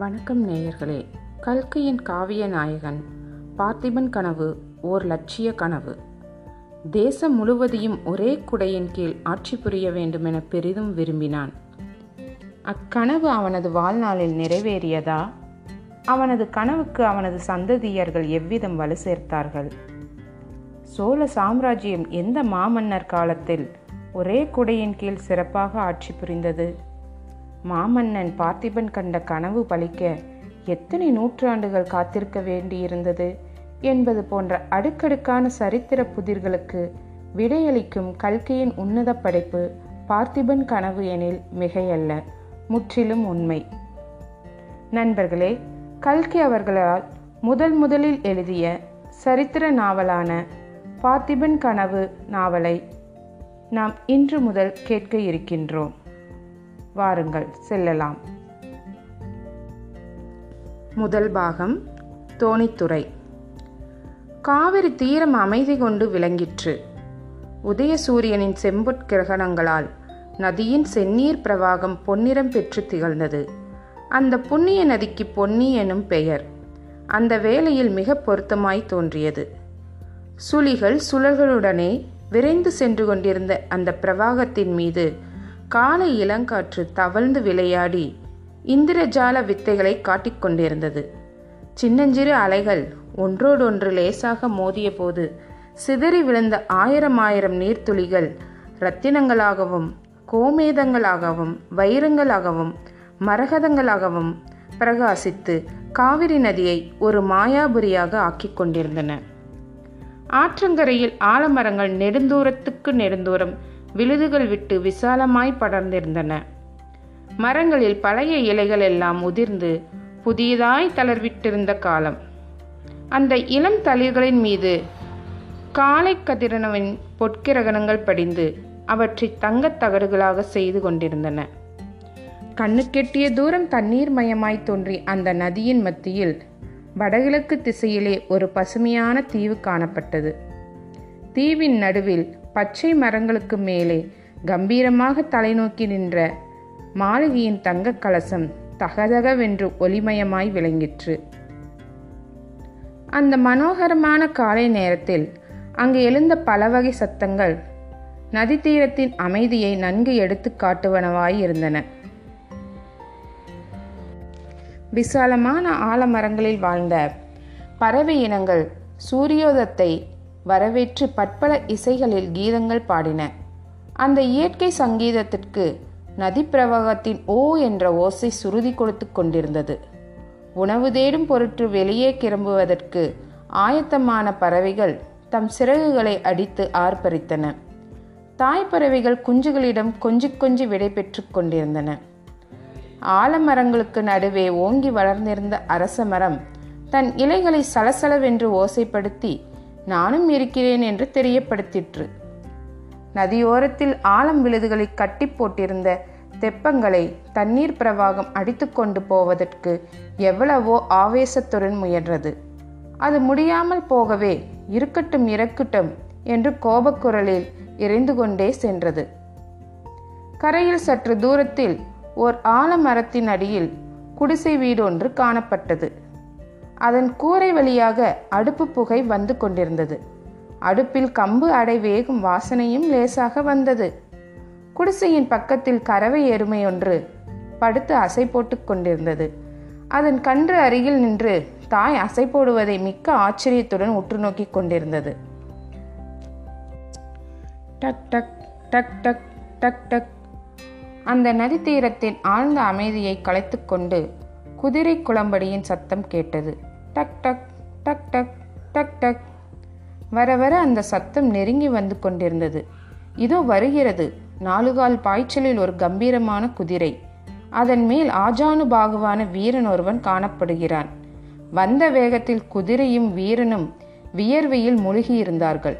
வணக்கம் நேயர்களே. கல்கையின் காவிய நாயகன் பார்த்திபன் கனவு ஓர் லட்சிய கனவு. தேசம் முழுவதையும் ஒரே குடையின் கீழ் ஆட்சி புரிய வேண்டுமென பெரிதும் விரும்பினான். அக்கனவு அவனது வாழ்நாளில் நிறைவேறியதா? அவனது கனவுக்கு அவனது சந்ததியர்கள் எவ்விதம் வலு சேர்த்தார்கள்? சோழ சாம்ராஜ்யம் எந்த மாமன்னர் காலத்தில் ஒரே குடையின் கீழ் சிறப்பாக ஆட்சி புரிந்தது? மாமன்னன் பார்த்திபன் கண்ட கனவு பலிக்க எத்தனை நூற்றாண்டுகள் காத்திருக்க வேண்டியிருந்தது என்பது போன்ற அடுக்கடுக்கான சரித்திர புதிர்களுக்கு விடையளிக்கும் கல்கையின் உன்னத படைப்பு பார்த்திபன் கனவு எனில் மிகையல்ல முற்றிலும் உண்மை. நண்பர்களே கல்கி அவர்களால் முதல் முதலில் எழுதிய சரித்திர நாவலான பார்த்திபன் கனவு நாவலை நாம் இன்று முதல் கேட்க இருக்கின்றோம். வாருங்கள் செல்லலாம். முதல் பாகம் தோணித்துறை. காவிரி தீரம் அமைதி கொண்டு விளங்கிற்று. உதயசூரியனின் செம்பொற் கிரகணங்களால் நதியின் செந்நீர் பிரவாகம் பொன்னிறம் பெற்று திகழ்ந்தது. அந்த புண்ணிய நதிக்கு பொன்னி எனும் பெயர். அந்த வேளையில் மிக பொருத்தமாய் தோன்றியது. சுழிகள் சுழல்களுடனே விரைந்து சென்று கொண்டிருந்த அந்த பிரவாகத்தின் மீது காலை இளங்காற்று தவழ்ந்து விளையாடி இந்திரஜால வித்தைகளை காட்டிக்கொண்டிருந்தது. சின்னஞ்சிறு அலைகள் ஒன்றோடொன்று லேசாக மோதிய போது சிதறி விழுந்த ஆயிரம் ஆயிரம் நீர்த்துளிகள் இரத்தினங்களாகவும் கோமேதங்களாகவும் வைரங்களாகவும் மரகதங்களாகவும் பிரகாசித்து காவிரி நதியை ஒரு மாயாபுரியாக ஆக்கிக் கொண்டிருந்தன. ஆற்றங்கரையில் ஆலமரங்கள் நெடுந்தூரத்துக்கு நெடுந்தூரம் விழுதுகள் விட்டு விசாலமாய் படர்ந்திருந்தன. மரங்களில் பழைய இலைகள் எல்லாம் உதிர்ந்து புதியதாய் தளர்விட்டிருந்த காலம். அந்த இளம் தளிர்களின் மீது காலை கதிரனவின் பொற்கிரகணங்கள் படிந்து அவற்றை தங்கத் தகடுகளாக செய்து கொண்டிருந்தன. கண்ணுக்கெட்டிய தூரம் தண்ணீர் மயமாய் தோன்றி அந்த நதியின் மத்தியில் வடகிழக்கு திசையிலே ஒரு பசுமையான தீவு காணப்பட்டது. தீவின் நடுவில் பச்சை மரங்களுக்கு மேலே கம்பீரமாக தலைநோக்கி நின்ற மாளிகையின் தங்கக் கலசம் தகதகவென்று ஒளிமயமாய் விளங்கிற்று. அந்த மனோகரமான காலை நேரத்தில் அங்கு எழுந்த பல வகை சத்தங்கள் நதி தீரத்தின் அமைதியை நன்கு எடுத்து காட்டுவனவாய் இருந்தன. விசாலமான ஆலமரங்களில் வாழ்ந்த பறவை இனங்கள் சூரியோதத்தை வரவேற்று பற்பல இசைகளில் கீதங்கள் பாடின. அந்த இயற்கை சங்கீதத்திற்கு நதி பிரவாகத்தின் ஓ என்ற ஓசை சுருதி கொடுத்து கொண்டிருந்தது. உணவு தேடும் பொருட்டு வெளியே கிளம்புவதற்கு ஆயத்தமான பறவைகள் தம் சிறகுகளை அடித்து ஆர்ப்பரித்தன. தாய்ப்பறவைகள் குஞ்சுகளிடம் கொஞ்சி கொஞ்சி விடை பெற்று கொண்டிருந்தன. ஆலமரங்களுக்கு நடுவே ஓங்கி வளர்ந்திருந்த அரச மரம் தன் இலைகளை சலசலவென்று ஓசைப்படுத்தி நானும் இருக்கிறேன் என்று தெரியப்படுத்திற்று. நதியோரத்தில் ஆழம் விழுதுகளை கட்டி போட்டிருந்த தெப்பங்களை தண்ணீர் பிரவாகம் அடித்து கொண்டு போவதற்கு எவ்வளவோ ஆவேசத்துடன் முயன்றது. அது முடியாமல் போகவே இருக்கட்டும் இறக்கட்டும் என்று கோபக்குரலில் இறைந்து கொண்டே சென்றது. கரையில் சற்று தூரத்தில் ஓர் ஆலமரத்தின் அடியில் குடிசை வீடு ஒன்று காணப்பட்டது. அதன் கூரை வழியாக அடுப்பு புகை வந்து கொண்டிருந்தது. அடுப்பில் கம்பு அடை வேகும் வாசனையும் லேசாக வந்தது. குடிசையின் பக்கத்தில் கறவை எருமை ஒன்று படுத்து அசை போட்டு கொண்டிருந்தது. அதன் கன்று அருகில் நின்று தாய் அசை போடுவதை மிக்க ஆச்சரியத்துடன் உற்று நோக்கி கொண்டிருந்தது. டக் டக் டக் டக் டக் டக். அந்த நதி தீரத்தின் ஆழ்ந்த அமைதியை கலைத்துக்கொண்டு குதிரை குளம்படியின் சத்தம் கேட்டது. டக் டக் டக் டக் டக் டக். வர வர அந்த சத்தம் நெருங்கி வந்து கொண்டிருந்தது. இதோ வருகிறது. நாலுகால் பாய்ச்சலில் ஒரு கம்பீரமான குதிரை. அதன் மேல் ஆஜானு பாகுவான வீரன் ஒருவன் காணப்படுகிறான். வந்த வேகத்தில் குதிரையும் வீரனும் வியர்வையில் மூழ்கியிருந்தார்கள்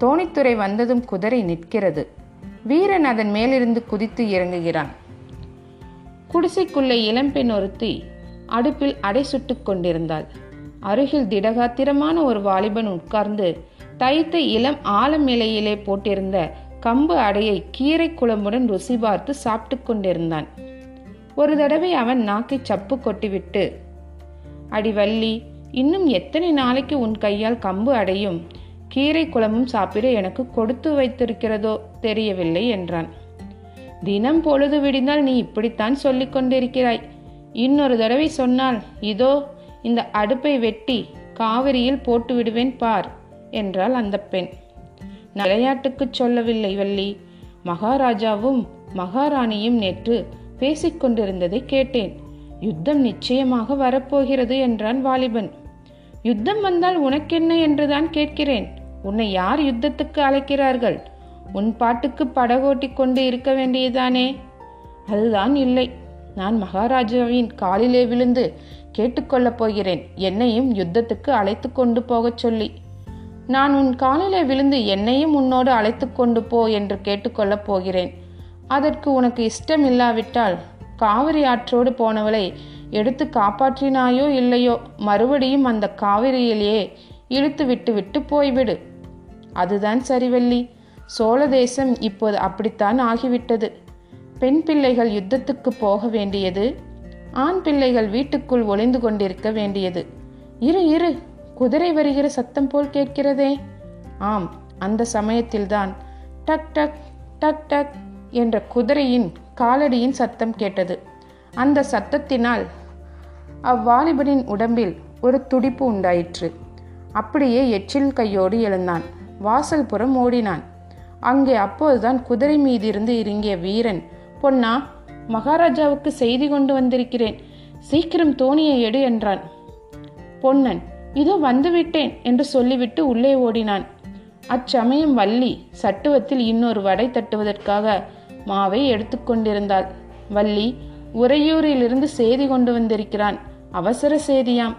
தோணித்துறை வந்ததும் குதிரை நிற்கிறது. வீரன் அதன் மேலிருந்து குதித்து இறங்குகிறான். குடிசைக்குள்ளே இளம்பெண் ஒருத்தி அடுப்பில் அடை சுட்டு கொண்டிருந்தாள். அருகில் திடகாத்திரமான ஒரு வாலிபன் உட்கார்ந்து தைத்த இளம் ஆலம் இலையிலே போட்டிருந்த கம்பு அடையை கீரை குழம்புடன் ருசி பார்த்து சாப்பிட்டு கொண்டிருந்தான். ஒரு தடவை அவன் நாக்கை சப்பு கொட்டிவிட்டு அடி வள்ளி இன்னும் எத்தனை நாளைக்கு உன் கையால் கம்பு அடையும்? கீரை குழம்பும் சாப்பிட எனக்கு கொடுத்து வைத்திருக்கிறதோ தெரியவில்லை என்றான். தினம் பொழுது விடிந்தால் நீ இப்படித்தான் சொல்லிக் கொண்டிருக்கிறாய். இன்னொரு தடவை சொன்னால் இதோ இந்த அடுப்பை வெட்டி காவிரியில் போட்டு விடுவேன் பார் என்றாள் அந்த பெண். விளையாட்டுக்குச் சொல்லவில்லை வள்ளி. மகாராஜாவும் மகாராணியும் நேற்று பேசிக்கொண்டிருந்ததை கேட்டேன். யுத்தம் நிச்சயமாக வரப்போகிறது என்றான் வாலிபன். யுத்தம் வந்தால் உனக்கென்ன என்றுதான் கேட்கிறேன். உன்னை யார் யுத்தத்துக்கு அழைக்கிறார்கள்? உன் பாட்டுக்கு படகோட்டி கொண்டு இருக்க வேண்டியதானே? அதுதான் இல்லை. நான் மகாராஜாவின் காலிலே விழுந்து கேட்டுக்கொள்ளப் போகிறேன். என்னையும் யுத்தத்துக்கு அழைத்து கொண்டு போகச் சொல்லி. நான் உன் காலிலே விழுந்து என்னையும் உன்னோடு அழைத்து கொண்டு போ என்று கேட்டுக்கொள்ளப் போகிறேன். அதற்கு உனக்கு இஷ்டம் இல்லாவிட்டால் காவிரி ஆற்றோடு போனவளை எடுத்து காப்பாற்றினாயோ இல்லையோ மறுபடியும் அந்த காவிரியிலேயே இழுத்து விட்டு விட்டு போய்விடு. அதுதான் சரிவல்லி. சோழ தேசம் இப்போது அப்படித்தான் ஆகிவிட்டது. பெண் பிள்ளைகள் யுத்தத்துக்கு போக வேண்டியது ஆண் பிள்ளைகள் வீட்டுக்குள் ஒளிந்து கொண்டிருக்க வேண்டியது. இரு இரு குதிரை வருகிற சத்தம் போல் கேட்கிறதே. ஆம் அந்த சமயத்தில்தான் டக் டக் டக் டக் என்ற குதிரையின் காலடியின் சத்தம் கேட்டது. அந்த சத்தத்தினால் அவ்வாலிபனின் உடம்பில் ஒரு துடிப்பு உண்டாயிற்று. அப்படியே எச்சில் கையோடு எழுந்தான். வாசல் புறம் ஓடினான். அங்கே அப்போதுதான் குதிரை மீதிருந்து இறங்கிய வீரன் பொன்னா மகாராஜாவுக்கு செய்தி கொண்டு வந்திருக்கிறேன். சீக்கிரம் தோணியை எடு என்றான். பொன்னன் இதோ வந்துவிட்டேன் என்று சொல்லிவிட்டு உள்ளே ஓடினான். அச்சமயம் வள்ளி சட்டுவத்தில் இன்னொரு வடை தட்டுவதற்காக மாவை எடுத்துக்கொண்டிருந்தாள் வள்ளி உறையூரிலிருந்து செய்தி கொண்டு வந்திருக்கிறான். அவசர செய்தியாம்.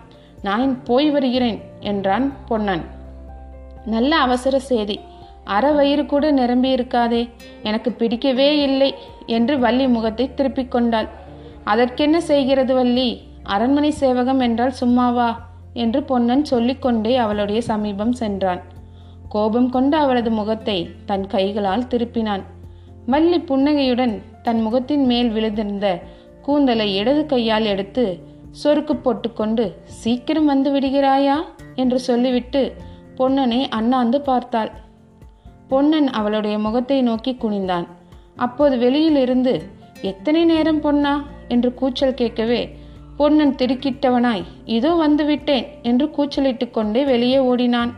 நான் போய் வருகிறேன் என்றான் பொன்னன். நல்ல அவசர செய்தி. அற வயிறு கூட நிரம்பி இருக்காதே எனக்கு பிடிக்கவே இல்லை என்று வள்ளி முகத்தை திருப்பிக் கொண்டாள். அதற்கென்ன செய்கிறது வள்ளி? அரண்மனை சேவகம் என்றால் சும்மாவா? என்று பொன்னன் சொல்லிக்கொண்டே அவளுடைய சமீபம் சென்றான். கோபம் கொண்டு அவளது முகத்தை தன் கைகளால் திருப்பினான். வள்ளி புன்னகையுடன் தன் முகத்தின் மேல் விழுந்திருந்த கூந்தலை இடது கையால் எடுத்து சொருக்கு போட்டுக்கொண்டு சீக்கிரம் வந்து விடுகிறாயா? என்று சொல்லிவிட்டு பொன்னனை அண்ணாந்து பார்த்தாள். பொன்னன் அவளுடைய முகத்தை நோக்கி குனிந்தான். அப்போது வெளியிலிருந்து எத்தனை நேரம் பொன்னா? என்று கூச்சல் கேட்கவே பொன்னன் திடுக்கிட்டவனாய் இதோ வந்துவிட்டேன் என்று கூச்சலிட்டு கொண்டே வெளியே ஓடினான்.